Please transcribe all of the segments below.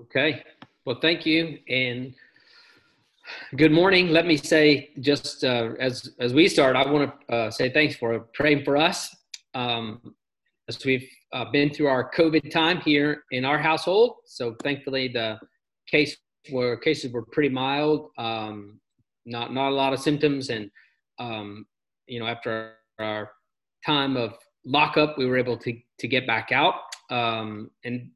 Okay. Well, thank you and good morning. Let me say just uh, as as we start, I want to uh, say thanks for praying for us um, as we've uh, been through our COVID time here in our household. So thankfully, the case where cases were pretty mild, um, not not a lot of symptoms, and um, you know after our time of lockup, we were able to to get back out. Um, and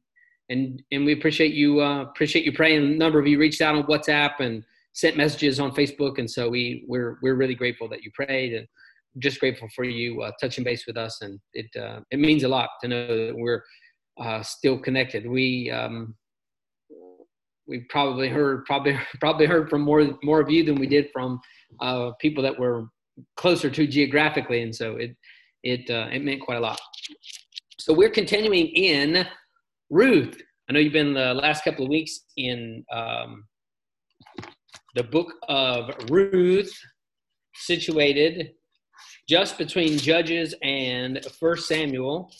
and and we appreciate you uh, appreciate you praying. A number of you reached out on WhatsApp and sent messages on Facebook, and so we we're we're really grateful that you prayed and just grateful for you uh, touching base with us, and it uh, it means a lot to know that we're uh, still connected. We um, we probably heard probably probably heard from more more of you than we did from uh, people that were closer to geographically, and so it it uh, it meant quite a lot. So we're continuing in Ruth, I know you've been the last couple of weeks in um, the book of Ruth, situated just between Judges and First Samuel.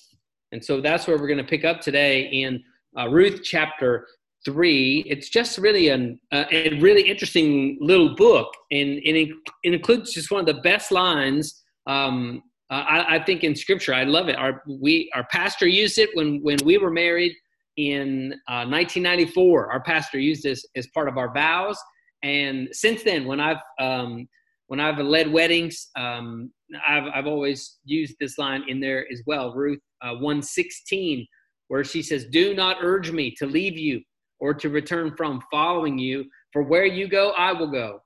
And so that's where we're going to pick up today in uh, Ruth chapter 3. It's just really an, uh, a really interesting little book, and, and it, it, includes just one of the best lines. Um, I, I, think in Scripture, I love it. Our we our pastor used it when when we were married in uh, 1994. Our pastor used this as part of our vows, and since then, when I've um, when I've led weddings, um, I've I've always used this line in there as well. Ruth uh, 116, where she says, "Do not urge me to leave you or to return from following you. For where you go, I will go,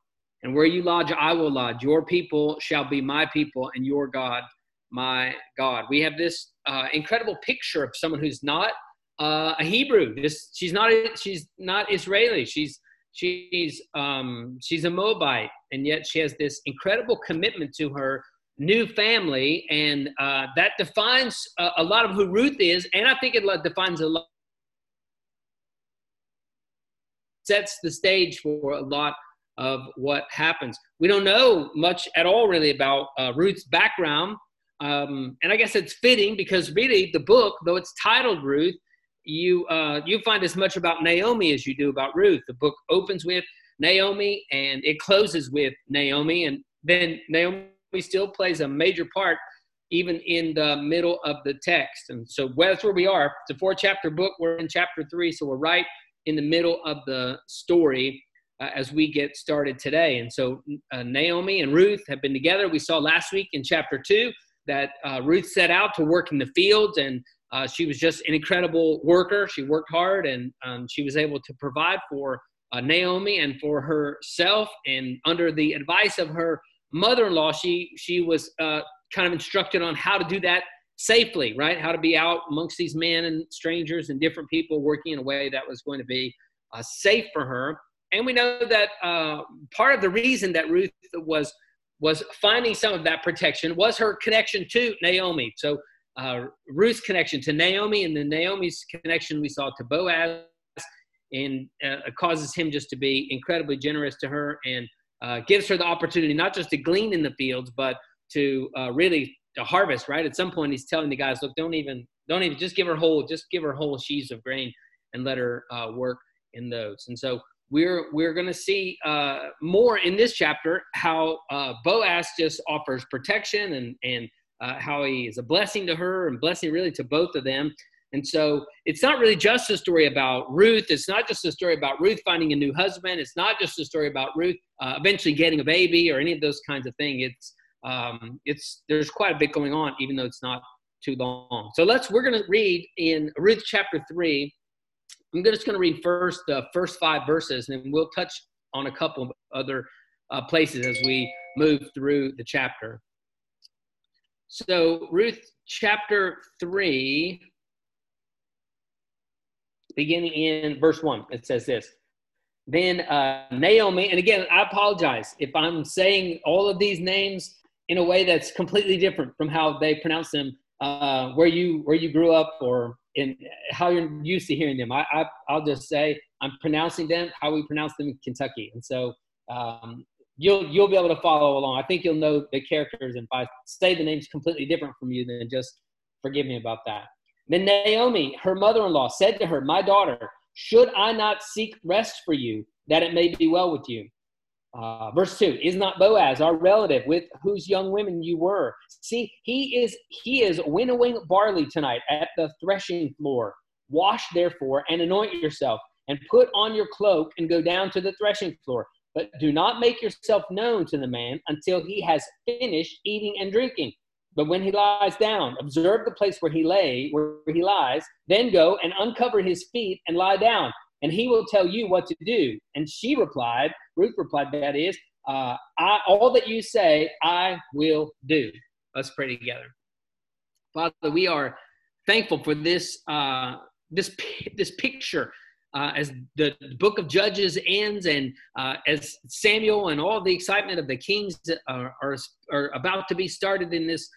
and where you lodge, I will lodge. Your people shall be my people, and your God." My God, we have this uh, incredible picture of someone who's not uh, a Hebrew. This she's not she's not Israeli. She's she's um, she's a Moabite, and yet she has this incredible commitment to her new family, and uh, that defines a, a, lot of who Ruth is, and I think it defines a lot. Sets the stage for a lot of what happens. We don't know much at all, really, about uh, Ruth's background. Um, and I guess it's fitting because really the book, though it's titled Ruth, you uh, you find as much about Naomi as you do about Ruth. The book opens with Naomi and it closes with Naomi, and then Naomi still plays a major part even in the middle of the text. And so that's where we are. It's a four chapter book. We're in chapter three, so we're right in the middle of the story uh, as we get started today. And so uh, Naomi and Ruth have been together. We saw last week in chapter two that uh, Ruth set out to work in the fields and uh, she was just an incredible worker. She worked hard and um, she was able to provide for uh, Naomi and for herself. And under the advice of her mother-in-law, she she was uh, kind of instructed on how to do that safely, right? How to be out amongst these men and strangers and different people working in a way that was going to be uh, safe for her. And we know that uh, part of the reason that Ruth was was finding some of that protection was her connection to Naomi. So uh, Ruth's connection to Naomi and the Naomi's connection we saw to Boaz, and uh, causes him just to be incredibly generous to her and uh, gives her the opportunity not just to glean in the fields, but to uh, really to harvest. Right at some point, he's telling the guys, "Look, don't even, don't even, just give her whole, just give her whole sheaves of grain and let her uh, work in those." And so we're we're going to see uh, more in this chapter how Boaz just offers protection and and uh, how he is a blessing to her and blessing really to both of them. And so it's not really just a story about Ruth. It's not just a story about Ruth finding a new husband. It's not just a story about Ruth uh, eventually getting a baby or any of those kinds of things. It's um, it's there's quite a bit going on, even though it's not too long. So let's we're going to read in Ruth chapter three. I'm just going to read first the first five verses, and then we'll touch on a couple of other uh, places as we move through the chapter. So, Ruth chapter 3, beginning in verse 1, it says this. Then uh, Naomi, and again, I apologize if I'm saying all of these names in a way that's completely different from how they pronounce them uh, where you where you grew up or in how you're used to hearing them. I, I will just say I'm pronouncing them how we pronounce them in Kentucky, and so um, you'll you'll be able to follow along. I think you'll know the characters, and if I say the names completely different from you, then just forgive me about that. Then Naomi, her mother in law, said to her, My daughter, should I not seek rest for you, that it may be well with you? Uh, verse 2 Is not Boaz our relative with whose young women you were? See, he is he is winnowing barley tonight at the threshing floor. Wash therefore and anoint yourself, and put on your cloak and go down to the threshing floor. But do not make yourself known to the man until he has finished eating and drinking. But when he lies down, observe the place where he lay, where he lies, then go and uncover his feet and lie down, and he will tell you what to do. And she replied, Ruth replied, that is, uh, I, all that you say, I will do. Let's pray together. Father, we are thankful for this, uh, this, this picture uh, as the book of Judges ends and uh, as Samuel and all the excitement of the kings are, are, are about to be started in this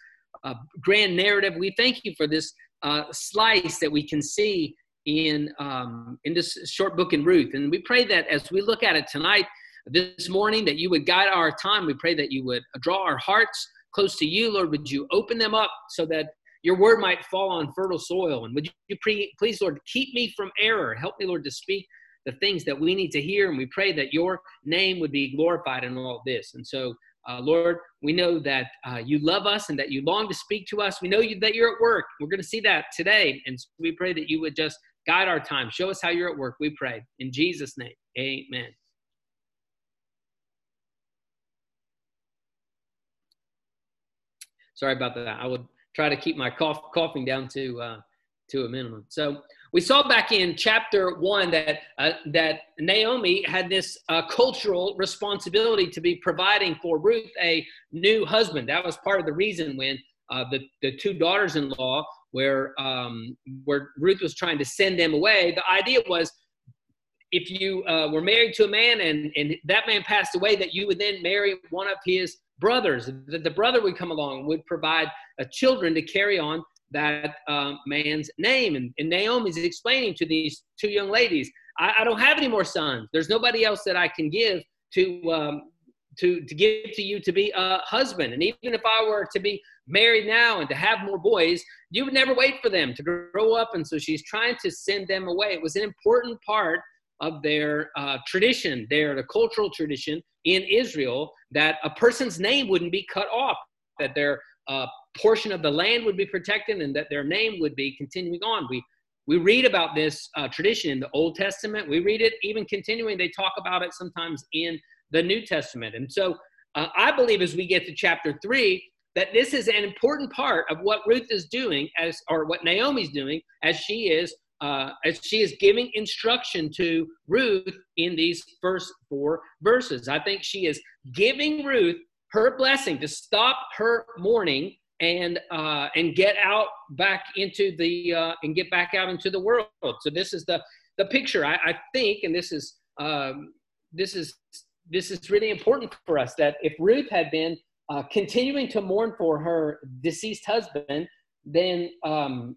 uh, grand narrative. We thank you for this uh, slice that we can see in um, in this short book in Ruth, and we pray that as we look at it tonight, this morning, that you would guide our time. We pray that you would draw our hearts close to you, Lord. Would you open them up so that your word might fall on fertile soil? And would you pre- please, Lord, keep me from error? Help me, Lord, to speak the things that we need to hear. And we pray that your name would be glorified in all this. And so uh, Lord, we know that uh, you love us and that you long to speak to us. We know you, that you're at work. We're going to see that today. And so we pray that you would just guide our time. Show us how you're at work, we pray. In Jesus' name, amen. Sorry about that. I would try to keep my cough, coughing down to, uh, to a minimum. So, we saw back in chapter one that uh, that Naomi had this uh, cultural responsibility to be providing for Ruth a new husband. That was part of the reason when uh, the the two daughters-in-law, where um, where Ruth was trying to send them away, the idea was if you uh, were married to a man and and that man passed away, that you would then marry one of his brothers. That the brother would come along would provide uh, children to carry on that um, man's name. And, and Naomi's explaining to these two young ladies, I, I, don't have any more sons. There's nobody else that I can give to um, to to give to you to be a husband. And even if I were to be married now and to have more boys, you would never wait for them to grow up. And so she's trying to send them away. It was an important part of their uh, tradition, their the cultural tradition in Israel, that a person's name wouldn't be cut off, that their uh, portion of the land would be protected and that their name would be continuing on. We we read about this uh, tradition in the Old Testament. We read it even continuing. They talk about it sometimes in the New Testament. And so uh, I believe as we get to chapter three that this is an important part of what Ruth is doing as or what Naomi's doing as she is uh, as she is giving instruction to Ruth in these first four verses. I think she is giving Ruth her blessing to stop her mourning and uh, and get out back into the uh, and get back out into the world. So this is the the picture. I, I think, and this is um, this is this is really important for us that if Ruth had been uh, continuing to mourn for her deceased husband, then um,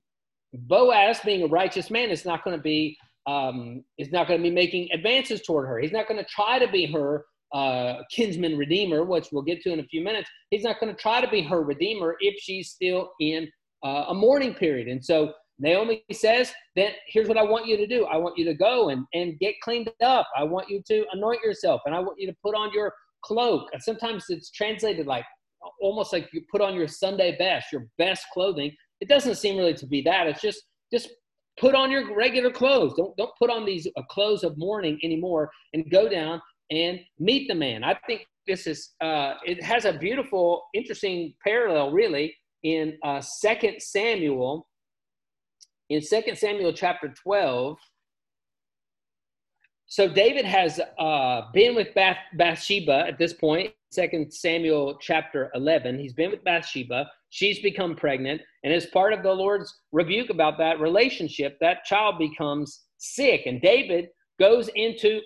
Boaz, being a righteous man, is not going to be um, is not going to be making advances toward her. He's not going to try to be her uh, kinsman redeemer, which we'll get to in a few minutes, he's not going to try to be her redeemer if she's still in uh, a mourning period. And so Naomi says, then here's what I want you to do. I want you to go and, and get cleaned up. I want you to anoint yourself and I want you to put on your cloak. And sometimes it's translated like almost like you put on your Sunday best, your best clothing. It doesn't seem really to be that. It's just, just put on your regular clothes. Don't, don't put on these uh, clothes of mourning anymore and go down and meet the man. I think this is uh, it has a beautiful, interesting parallel, really, in uh, Second Samuel. In Second Samuel chapter twelve. So David has uh, been with Bath, Bathsheba at this point. Second Samuel chapter eleven. He's been with Bathsheba. She's become pregnant, and as part of the Lord's rebuke about that relationship, that child becomes sick, and David goes into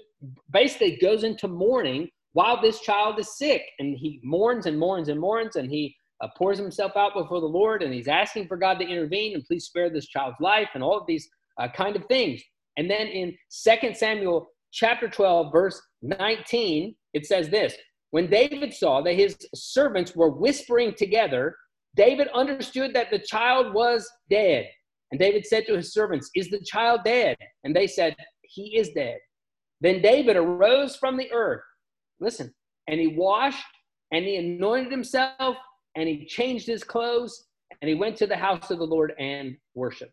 basically goes into mourning while this child is sick. And he mourns and mourns and mourns, and he uh, pours himself out before the Lord, and he's asking for God to intervene and please spare this child's life and all of these uh, kind of things. And then in Second Samuel chapter 12, verse 19, it says this When David saw that his servants were whispering together, David understood that the child was dead. And David said to his servants, Is the child dead? And they said, He is dead. Then David arose from the earth. Listen, and he washed and he anointed himself and he changed his clothes and he went to the house of the Lord and worshiped.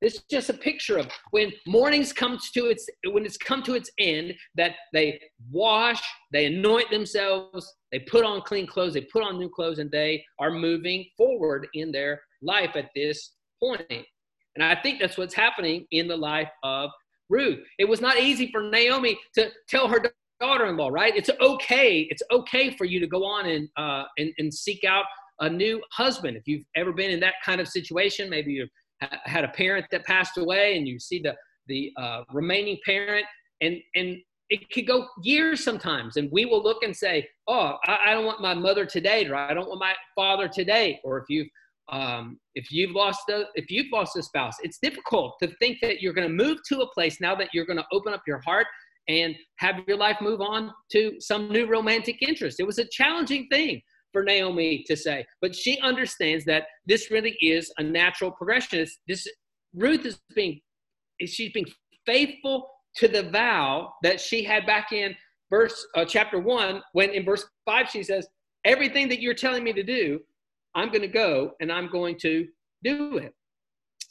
This is just a picture of when mournings comes to its when it's come to its end that they wash, they anoint themselves, they put on clean clothes, they put on new clothes, and they are moving forward in their life at this point. And I think that's what's happening in the life of Ruth. It was not easy for Naomi to tell her daughter-in-law, right? It's okay. It's okay for you to go on and uh, and, and seek out a new husband. If you've ever been in that kind of situation, maybe you've had a parent that passed away and you see the the uh, remaining parent and and it could go years sometimes and we will look and say oh I, I, don't want my mother today or i don't want my father today or if you've um, if you've lost a if you've lost a spouse it's difficult to think that you're going to move to a place now that you're going to open up your heart and have your life move on to some new romantic interest. It was a challenging thing for Naomi to say. But she understands that this really is a natural progression. It's, this Ruth is being she's being faithful to the vow that she had back in verse uh, chapter one when in verse five she says everything that you're telling me to do i'm going to go and i'm going to do it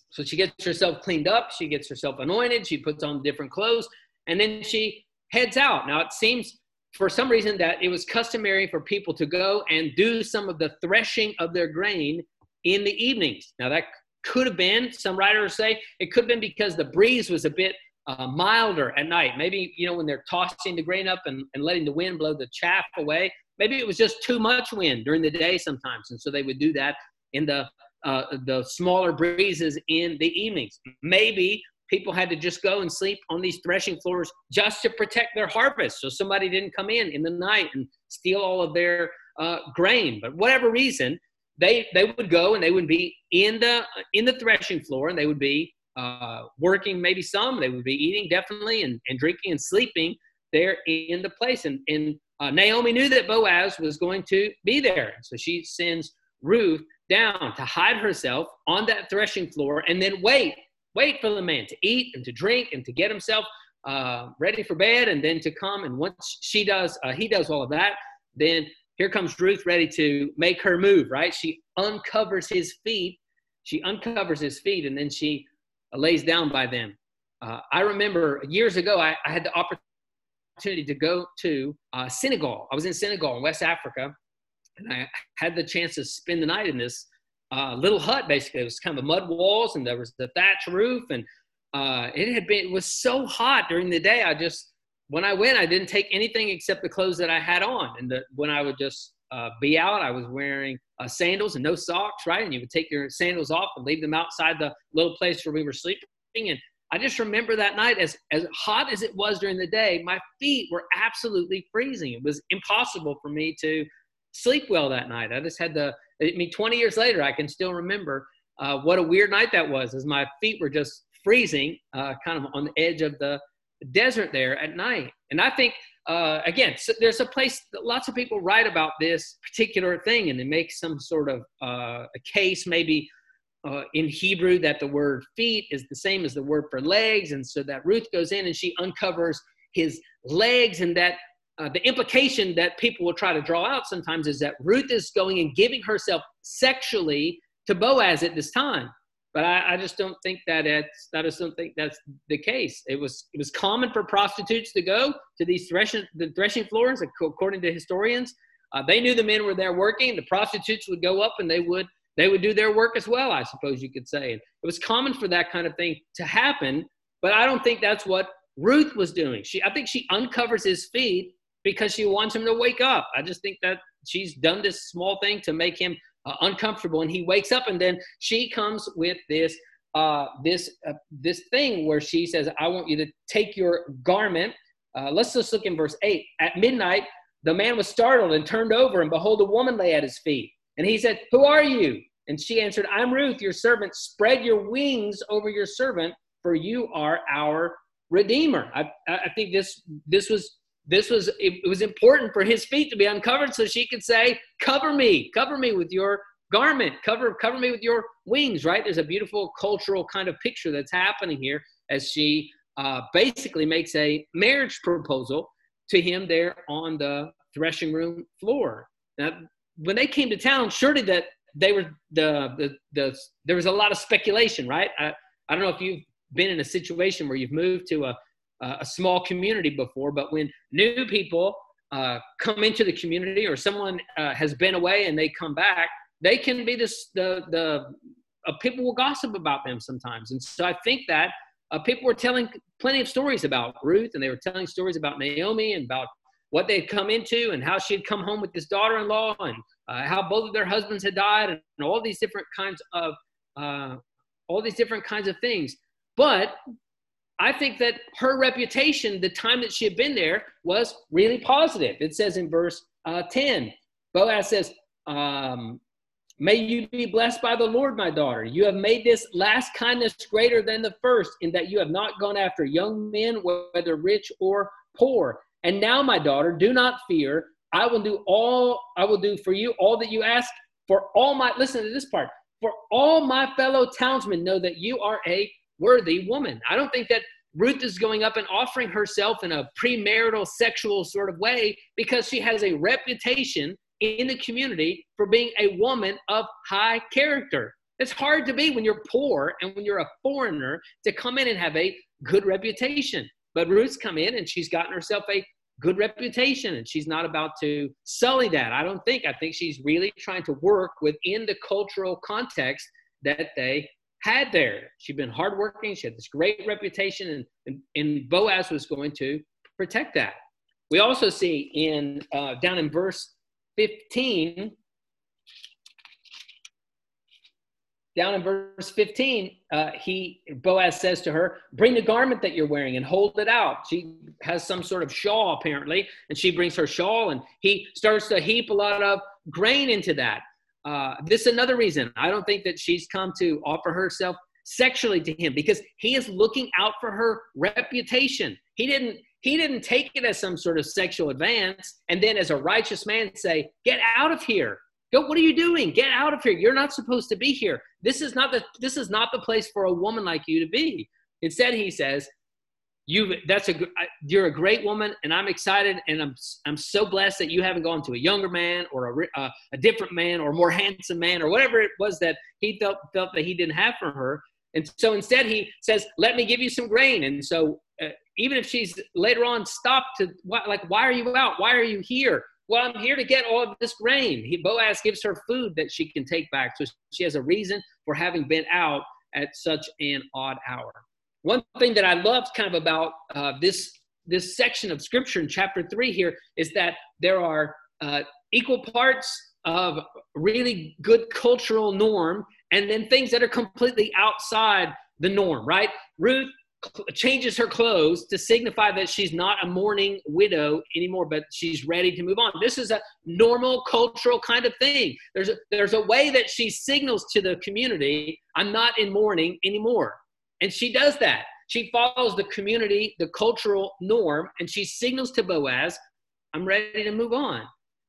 so she gets herself cleaned up she gets herself anointed she puts on different clothes and then she heads out now it seems for some reason that it was customary for people to go and do some of the threshing of their grain in the evenings. Now that could have been, some writers say, it could have been because the breeze was a bit uh, milder at night. Maybe, you know, when they're tossing the grain up and, and letting the wind blow the chaff away, maybe it was just too much wind during the day sometimes. And so they would do that in the, uh, the smaller breezes in the evenings. Maybe people had to just go and sleep on these threshing floors just to protect their harvest so somebody didn't come in in the night and steal all of their uh, grain. But whatever reason they they would go and they would be in the in the threshing floor and they would be uh, working maybe some they would be eating definitely and, and drinking and sleeping there in the place. And, and uh, naomi knew that boaz was going to be there. So she sends ruth down to hide herself on that threshing floor and then wait wait for the man to eat and to drink and to get himself uh, ready for bed and then to come. And once she does, uh, he does all of that, then here comes Ruth ready to make her move, right? She uncovers his feet. She uncovers his feet and then she uh, lays down by them. Uh, I remember years ago, I, I, had the opportunity to go to uh, Senegal. I was in Senegal in West Africa, and I had the chance to spend the night in this uh, little hut basically. It was kind of mud walls and there was the thatch roof and uh, it had been it was so hot during the day. I just when I went, I didn't take anything except the clothes that I had on. And the, when I would just uh, be out, I was wearing uh, sandals and no socks, right? And you would take your sandals off and leave them outside the little place where we were sleeping. And I just remember that night, as as hot as it was during the day, my feet were absolutely freezing. It was impossible for me to sleep well that night. I just had the I mean, 20 years later, I can still remember uh, what a weird night that was, as my feet were just freezing, uh, kind of on the edge of the desert there at night. And I think, uh, again, so there's a place that lots of people write about this particular thing, and they make some sort of uh, a case, maybe uh, in Hebrew, that the word feet is the same as the word for legs, and so that Ruth goes in and she uncovers his legs, and that uh, the implication that people will try to draw out sometimes is that Ruth is going and giving herself sexually to Boaz at this time. But I, I just don't think that it's, I just don't think that's the case. It was it was common for prostitutes to go to these threshing the threshing floors, according to historians. Uh, they knew the men were there working. The prostitutes would go up and they would they would do their work as well. I suppose you could say. It was common for that kind of thing to happen. But I don't think that's what Ruth was doing. She I think she uncovers his feet because she wants him to wake up. I just think that she's done this small thing to make him uh, uncomfortable, and he wakes up, and then she comes with this uh, this uh, this thing where she says, "I want you to take your garment." Uh, let's just look in verse eight. At midnight, the man was startled and turned over, and behold, a woman lay at his feet. And he said, "Who are you?" And she answered, "I'm Ruth, your servant. Spread your wings over your servant, for you are our redeemer." I, I think this this was this was it, was important for his feet to be uncovered so she could say cover me cover me with your garment. Cover, cover me with your wings, right? There's a beautiful cultural kind of picture that's happening here as she uh, basically makes a marriage proposal to him there on the threshing room floor. Now, when they came to town, surely that they were the, the, the there was a lot of speculation, right? I, I don't know if you've been in a situation where you've moved to a, a small community before, but when new people uh, come into the community or someone uh, has been away and they come back, they can be this, the, the uh, people will gossip about them sometimes. And so I think that uh, people were telling plenty of stories about Ruth and they were telling stories about Naomi and about what they had come into and how she had come home with this daughter-in-law and uh, how both of their husbands had died and, all these different kinds of uh, all these different kinds of things but i think that her reputation the time that she had been there was really positive it says in verse uh, 10 boaz says um, may you be blessed by the lord my daughter you have made this last kindness greater than the first in that you have not gone after young men whether rich or poor and now, my daughter, do not fear. I will do all, I will do for you all that you ask. For all my, listen to this part, for all my fellow townsmen know that you are a worthy woman. I don't think that Ruth is going up and offering herself in a premarital sexual sort of way because she has a reputation in the community for being a woman of high character. It's hard to be when you're poor and when you're a foreigner to come in and have a good reputation. But Ruth's come in and she's gotten herself a good reputation and she's not about to sully that. I don't think. I think she's really trying to work within the cultural context that they had there. She'd been hardworking. She had this great reputation, and, and, and Boaz was going to protect that. We also see in uh, down in verse 15 down in verse 15, uh, he Boaz says to her, "Bring the garment that you're wearing and hold it out." She has some sort of shawl apparently, and she brings her shawl, and he starts to heap a lot of grain into that. Uh, this is another reason I don't think that she's come to offer herself sexually to him because he is looking out for her reputation. He didn't he didn't take it as some sort of sexual advance and then as a righteous man say, "Get out of here." Go, what are you doing? Get out of here. You're not supposed to be here. This is not the this is not the place for a woman like you to be. Instead, he says, you that's a you're a great woman and i'm excited and i'm i'm so blessed that you haven't gone to a younger man or a, uh, a different man or a more handsome man or whatever it was that he felt felt that he didn't have for her and so instead he says let me give you some grain and so uh, even if she's later on stopped to like why are you out why are you here well, I'm here to get all of this grain. He, Boaz gives her food that she can take back. So she has a reason for having been out at such an odd hour. One thing that I loved kind of about uh, this, this section of scripture in chapter three here is that there are uh, equal parts of really good cultural norm and then things that are completely outside the norm, right? Ruth changes her clothes to signify that she's not a mourning widow anymore, but she's ready to move on. This is a normal cultural kind of thing. There's a, there's a way that she signals to the community, I'm not in mourning anymore. And she does that. She follows the community, the cultural norm, and she signals to Boaz, I'm ready to move on.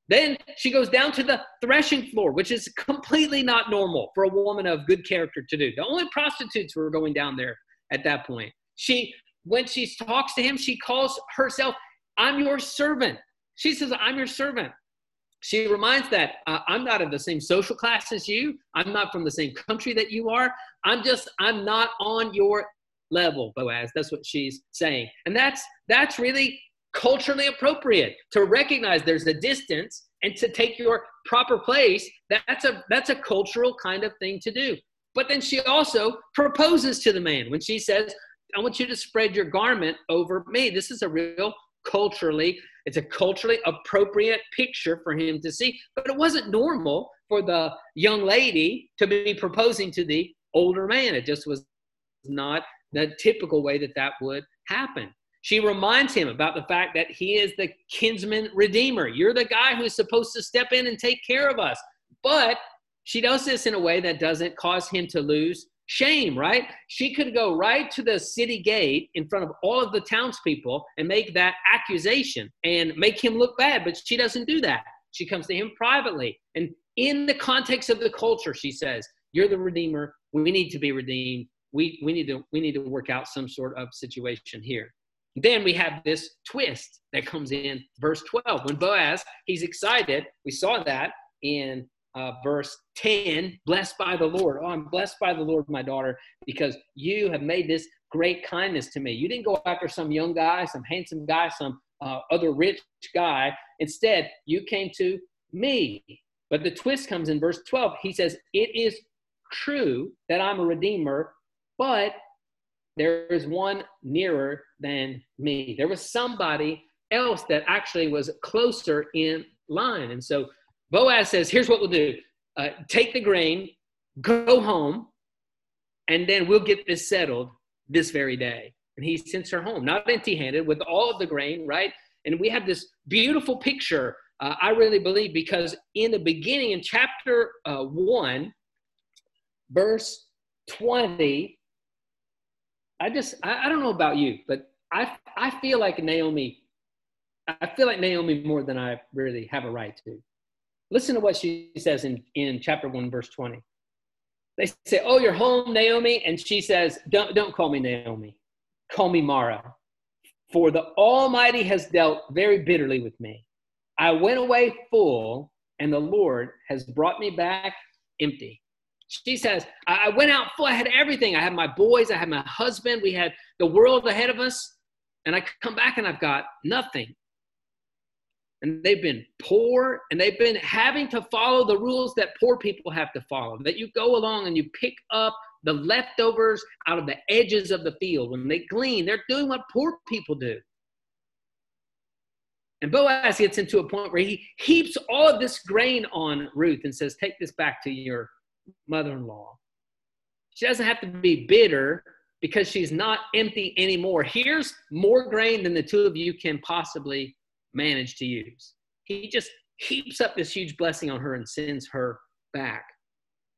Then she goes down to the threshing floor, which is completely not normal for a woman of good character to do. The only prostitutes were going down there at that point. She, when she talks to him, she calls herself, I'm your servant. She says, I'm your servant. She reminds that uh, I'm not of the same social class as you. I'm not from the same country that you are. I'm just, I'm not on your level, Boaz. That's what she's saying. And that's, that's really culturally appropriate to recognize there's a distance and to take your proper place. That's a, that's a cultural kind of thing to do. But then she also proposes to the man when she says, I want you to spread your garment over me. This is a real culturally, it's a culturally appropriate picture for him to see. But it wasn't normal for the young lady to be proposing to the older man. It just was not the typical way that that would happen. She reminds him about the fact that he is the kinsman redeemer. You're the guy who's supposed to step in and take care of us. But she does this in a way that doesn't cause him to lose shame, right? She could go right to the city gate in front of all of the townspeople and make that accusation and make him look bad, but she doesn't do that. She comes to him privately. And in the context of the culture, she says, You're the Redeemer. We need to be redeemed. We, we, need to, we need to work out some sort of situation here. Then we have this twist that comes in verse 12. When Boaz, he's excited. We saw that in uh, verse 10 blessed by the Lord. Oh, I'm blessed by the Lord, my daughter, because you have made this great kindness to me. You didn't go after some young guy, some handsome guy, some uh, other rich guy. Instead, you came to me. But the twist comes in verse 12. He says, It is true that I'm a redeemer, but there is one nearer than me. There was somebody else that actually was closer in line. And so Boaz says, Here's what we'll do uh, take the grain, go home, and then we'll get this settled this very day. And he sends her home, not empty handed, with all of the grain, right? And we have this beautiful picture, uh, I really believe, because in the beginning, in chapter uh, 1, verse 20, I just, I, I don't know about you, but I, I feel like Naomi, I feel like Naomi more than I really have a right to. Listen to what she says in, in chapter 1, verse 20. They say, Oh, you're home, Naomi. And she says, Don't, don't call me Naomi. Call me Mara. For the Almighty has dealt very bitterly with me. I went away full, and the Lord has brought me back empty. She says, I went out full. I had everything. I had my boys. I had my husband. We had the world ahead of us. And I come back and I've got nothing and they've been poor and they've been having to follow the rules that poor people have to follow. That you go along and you pick up the leftovers out of the edges of the field. When they glean, they're doing what poor people do. And Boaz gets into a point where he heaps all of this grain on Ruth and says, Take this back to your mother in law. She doesn't have to be bitter because she's not empty anymore. Here's more grain than the two of you can possibly manage to use. He just heaps up this huge blessing on her and sends her back.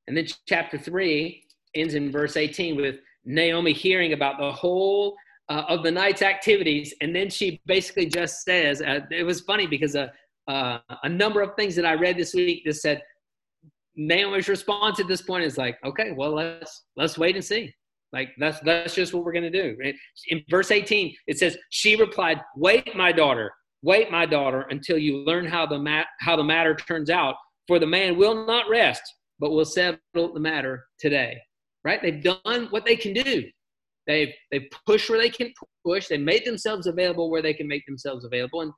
And then chapter 3 ends in verse 18 with Naomi hearing about the whole uh, of the night's activities. And then she basically just says, uh, it was funny because uh, uh, a number of things that I read this week just said, Naomi's response at this point is like, okay, well, let's let's wait and see. Like that's that's just what we're gonna do. In verse 18, it says, She replied, Wait, my daughter, Wait, my daughter, until you learn how the, mat- how the matter turns out, for the man will not rest, but will settle the matter today. Right? They've done what they can do. They've, they've pushed where they can push. They made themselves available where they can make themselves available. And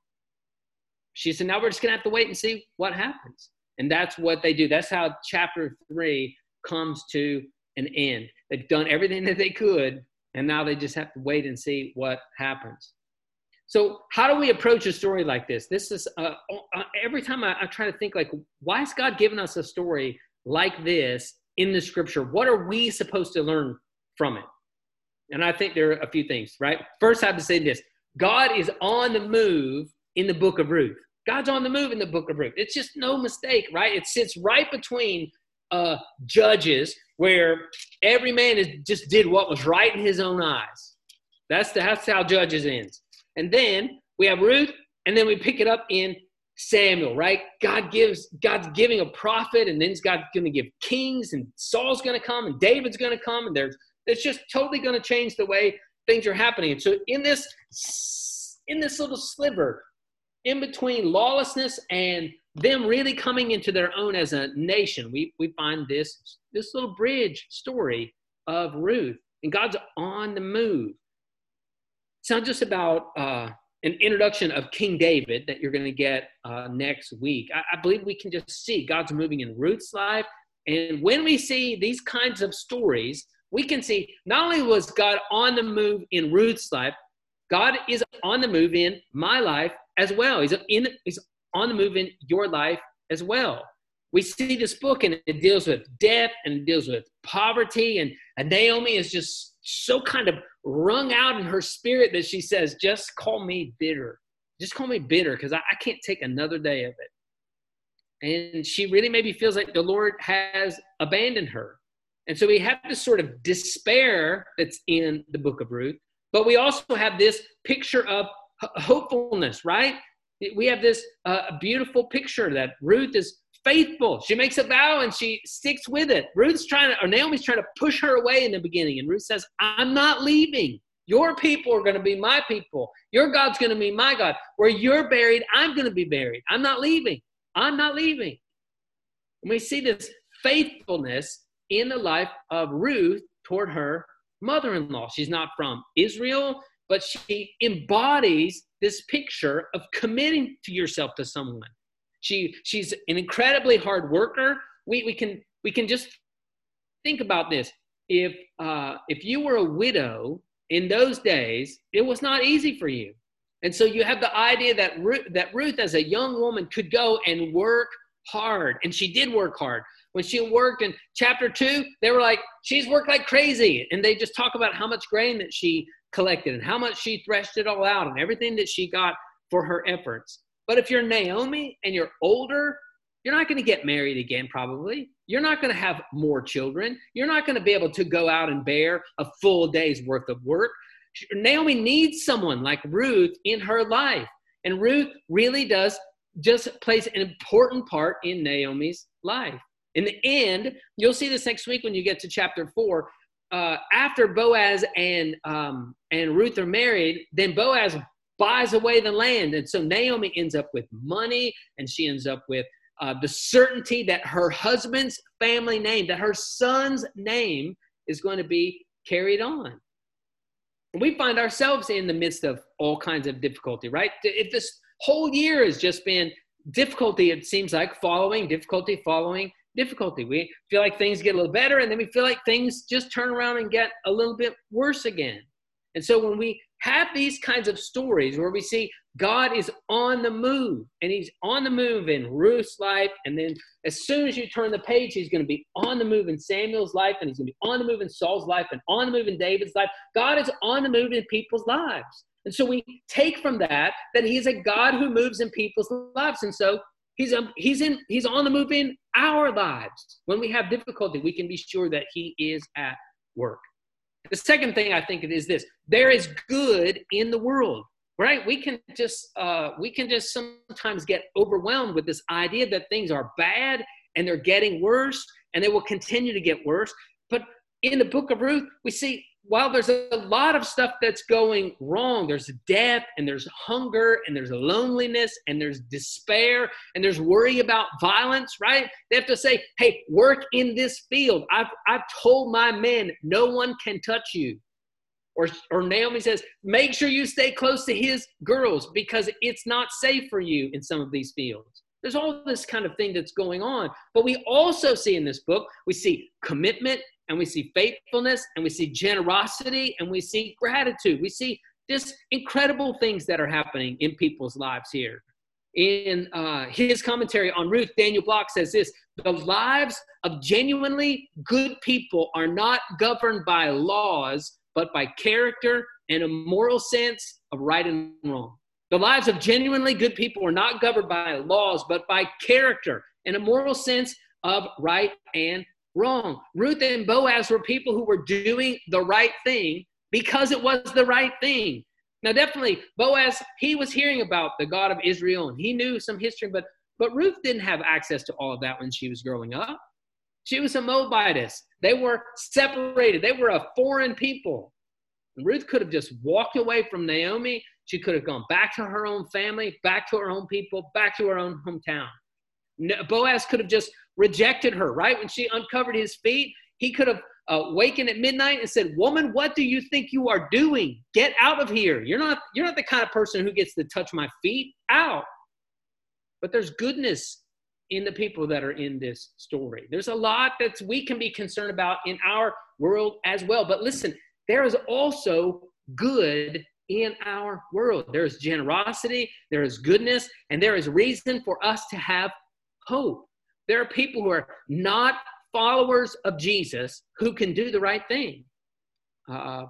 she said, now we're just going to have to wait and see what happens. And that's what they do. That's how chapter three comes to an end. They've done everything that they could, and now they just have to wait and see what happens. So how do we approach a story like this? This is uh, uh, every time I, I try to think like, why has God given us a story like this in the scripture? What are we supposed to learn from it? And I think there are a few things, right? First, I have to say this God is on the move in the book of Ruth. God's on the move in the book of Ruth. It's just no mistake, right? It sits right between uh, judges where every man is, just did what was right in his own eyes. That's, the, that's how Judges ends. And then we have Ruth, and then we pick it up in Samuel, right? God gives, God's giving a prophet, and then God's going to give kings, and Saul's going to come, and David's going to come, and there's it's just totally going to change the way things are happening. And so in this in this little sliver, in between lawlessness and them really coming into their own as a nation, we we find this this little bridge story of Ruth, and God's on the move it's not just about uh, an introduction of King David that you're going to get uh, next week. I, I, believe we can just see God's moving in Ruth's life. And when we see these kinds of stories, we can see not only was God on the move in Ruth's life, God is on the move in my life as well. He's, in, he's on the move in your life as well. We see this book and it deals with death and it deals with poverty. And, and Naomi is just so kind of wrung out in her spirit that she says, Just call me bitter. Just call me bitter because I, I can't take another day of it. And she really maybe feels like the Lord has abandoned her. And so we have this sort of despair that's in the book of Ruth, but we also have this picture of hopefulness, right? We have this uh, beautiful picture that Ruth is faithful. She makes a vow and she sticks with it. Ruth's trying to, or Naomi's trying to push her away in the beginning. And Ruth says, I'm not leaving. Your people are going to be my people. Your God's going to be my God. Where you're buried, I'm going to be buried. I'm not leaving. I'm not leaving. And we see this faithfulness in the life of Ruth toward her mother in law. She's not from Israel, but she embodies this picture of committing to yourself to someone. She, she's an incredibly hard worker. We, we, can, we can just think about this. If, uh, if you were a widow in those days, it was not easy for you. And so you have the idea that Ruth, that Ruth, as a young woman, could go and work hard. And she did work hard. When she worked in chapter two, they were like, she's worked like crazy. And they just talk about how much grain that she collected and how much she threshed it all out and everything that she got for her efforts. But if you're Naomi and you're older, you're not going to get married again, probably. You're not going to have more children. You're not going to be able to go out and bear a full day's worth of work. Naomi needs someone like Ruth in her life. And Ruth really does just plays an important part in Naomi's life. In the end, you'll see this next week when you get to chapter four. Uh, after Boaz and um, and Ruth are married, then Boaz buys away the land, and so Naomi ends up with money, and she ends up with uh, the certainty that her husband's family name, that her son's name is going to be carried on. We find ourselves in the midst of all kinds of difficulty, right? If this whole year has just been difficulty, it seems like following, difficulty, following, difficulty. We feel like things get a little better, and then we feel like things just turn around and get a little bit worse again. And so when we have these kinds of stories where we see God is on the move and he's on the move in Ruth's life. And then as soon as you turn the page, he's going to be on the move in Samuel's life and he's going to be on the move in Saul's life and on the move in David's life. God is on the move in people's lives. And so we take from that that he's a God who moves in people's lives. And so he's, um, he's, in, he's on the move in our lives. When we have difficulty, we can be sure that he is at work. The second thing I think is this there is good in the world right? We can just uh, we can just sometimes get overwhelmed with this idea that things are bad and they're getting worse and they will continue to get worse. But in the book of ruth we see while there's a lot of stuff that's going wrong there's death and there's hunger and there's loneliness and there's despair and there's worry about violence right? They have to say hey work in this field. I've, I've told my men no one can touch you. Or, or Naomi says, make sure you stay close to his girls because it's not safe for you in some of these fields. There's all this kind of thing that's going on. But we also see in this book, we see commitment and we see faithfulness and we see generosity and we see gratitude. We see just incredible things that are happening in people's lives here. In uh, his commentary on Ruth, Daniel Block says this The lives of genuinely good people are not governed by laws, but by character and a moral sense of right and wrong. The lives of genuinely good people are not governed by laws, but by character and a moral sense of right and wrong. Ruth and Boaz were people who were doing the right thing because it was the right thing. Now, definitely, Boaz, he was hearing about the God of Israel and he knew some history, but, but Ruth didn't have access to all of that when she was growing up. She was a Moabitess. They were separated, they were a foreign people. Ruth could have just walked away from Naomi. She could have gone back to her own family, back to her own people, back to her own hometown. Boaz could have just rejected her, right? When she uncovered his feet, he could have uh, wakened at midnight and said, "Woman, what do you think you are doing? Get out of here! You're not you're not the kind of person who gets to touch my feet. Out!" But there's goodness in the people that are in this story. There's a lot that we can be concerned about in our world as well. But listen, there is also good in our world. There is generosity, there is goodness, and there is reason for us to have hope. There are people who are not followers of Jesus who can do the right thing. Uh,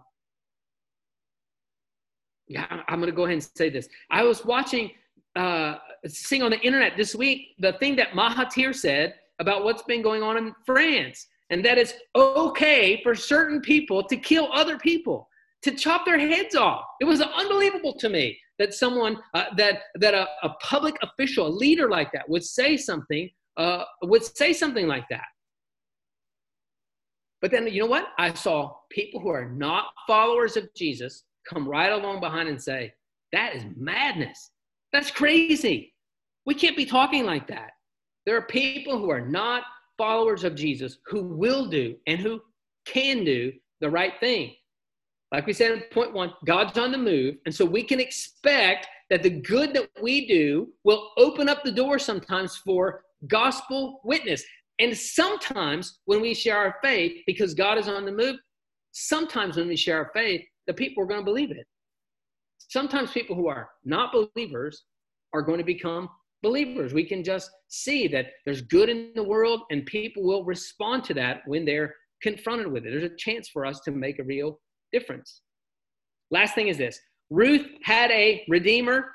yeah, I'm going to go ahead and say this. I was watching uh, seeing on the internet this week the thing that Mahathir said about what's been going on in France, and that it's okay for certain people to kill other people, to chop their heads off. It was unbelievable to me that someone, uh, that that a, a public official, a leader like that, would say something uh, would say something like that. But then, you know what? I saw people who are not followers of Jesus come right along behind and say, That is madness. That's crazy. We can't be talking like that. There are people who are not followers of Jesus who will do and who can do the right thing. Like we said in point one, God's on the move. And so we can expect that the good that we do will open up the door sometimes for gospel witness. And sometimes when we share our faith, because God is on the move, sometimes when we share our faith, the people are going to believe it. Sometimes people who are not believers are going to become believers. We can just see that there's good in the world and people will respond to that when they're confronted with it. There's a chance for us to make a real difference. Last thing is this Ruth had a redeemer,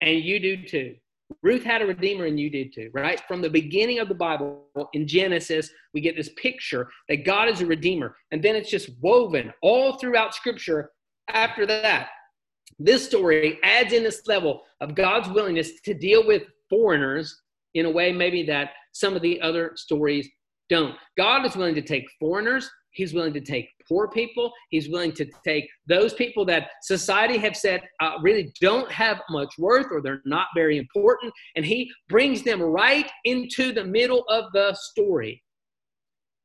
and you do too. Ruth had a redeemer, and you did too, right? From the beginning of the Bible in Genesis, we get this picture that God is a redeemer. And then it's just woven all throughout Scripture after that. This story adds in this level of God's willingness to deal with foreigners in a way maybe that some of the other stories don't. God is willing to take foreigners, He's willing to take poor people. He's willing to take those people that society have said uh, really don't have much worth or they're not very important, and he brings them right into the middle of the story.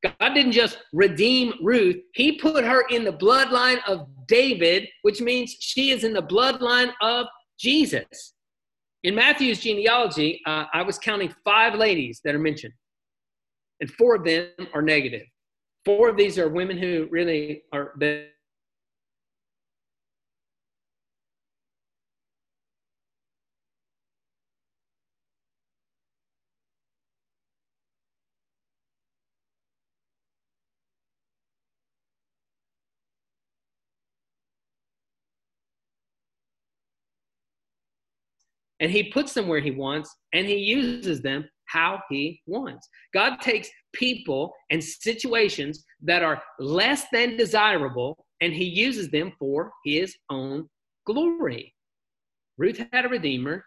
God didn't just redeem Ruth, He put her in the bloodline of David, which means she is in the bloodline of Jesus. In Matthew's genealogy, uh, I was counting five ladies that are mentioned, and four of them are negative. Four of these are women who really are and he puts them where he wants and he uses them how he wants. God takes people and situations that are less than desirable and he uses them for his own glory. Ruth had a redeemer.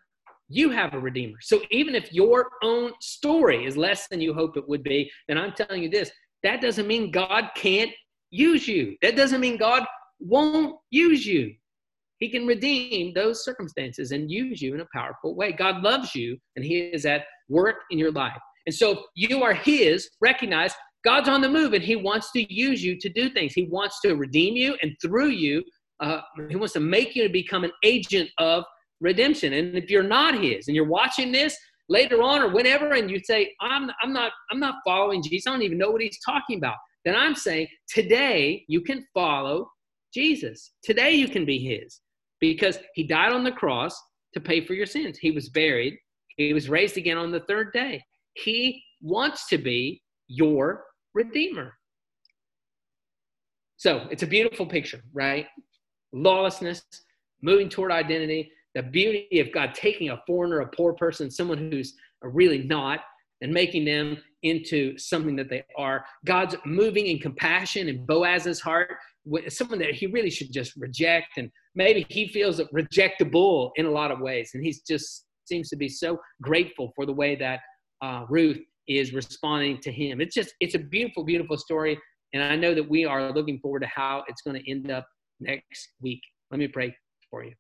You have a redeemer. So even if your own story is less than you hope it would be, then I'm telling you this that doesn't mean God can't use you. That doesn't mean God won't use you. He can redeem those circumstances and use you in a powerful way. God loves you and He is at work in your life. And so you are His, recognize God's on the move and He wants to use you to do things. He wants to redeem you and through you, uh, He wants to make you to become an agent of redemption. And if you're not His and you're watching this, later on or whenever and you say I'm, I'm not i'm not following jesus i don't even know what he's talking about then i'm saying today you can follow jesus today you can be his because he died on the cross to pay for your sins. He was buried, he was raised again on the third day. He wants to be your redeemer. So it's a beautiful picture, right? Lawlessness, moving toward identity, the beauty of God taking a foreigner, a poor person, someone who's really not, and making them into something that they are. God's moving in compassion in Boaz's heart, someone that he really should just reject and maybe he feels rejectable in a lot of ways and he just seems to be so grateful for the way that uh, ruth is responding to him. It's just it's a beautiful beautiful story and i know that we are looking forward to how it's going to end up next week. Let me pray for you.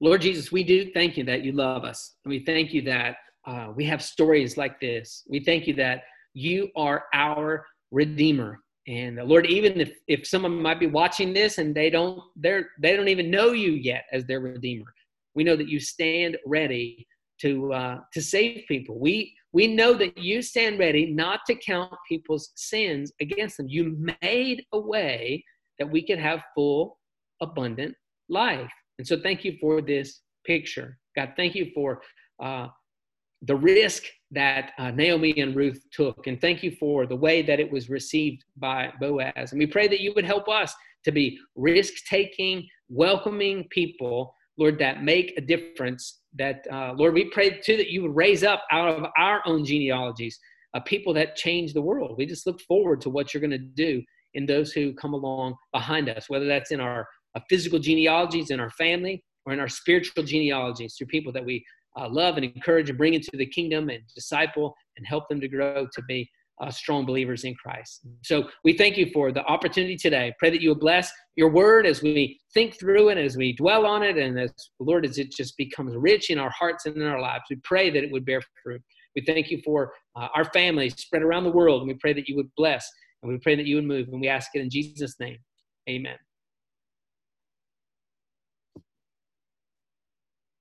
Lord jesus we do thank you that you love us. And we thank you that uh, we have stories like this. We thank you that you are our redeemer and uh, Lord, even if, if someone might be watching this and they don't they're they don't even know you yet as their redeemer, we know that you stand ready to uh, to save people. We we know that you stand ready not to count people's sins against them. You made a way that we could have full, abundant life. And so, thank you for this picture, God. Thank you for uh, the risk that uh, Naomi and Ruth took. And thank you for the way that it was received by Boaz. And we pray that you would help us to be risk taking, welcoming people, Lord, that make a difference. That, uh, Lord, we pray too that you would raise up out of our own genealogies uh, people that change the world. We just look forward to what you're going to do in those who come along behind us, whether that's in our uh, physical genealogies in our family or in our spiritual genealogies through people that we uh, love and encourage and bring into the kingdom and disciple and help them to grow to be uh, strong believers in Christ. So we thank you for the opportunity today. Pray that you would bless your word as we think through it, as we dwell on it, and as Lord, as it just becomes rich in our hearts and in our lives. We pray that it would bear fruit. We thank you for uh, our families spread around the world, and we pray that you would bless, and we pray that you would move, and we ask it in Jesus' name. Amen.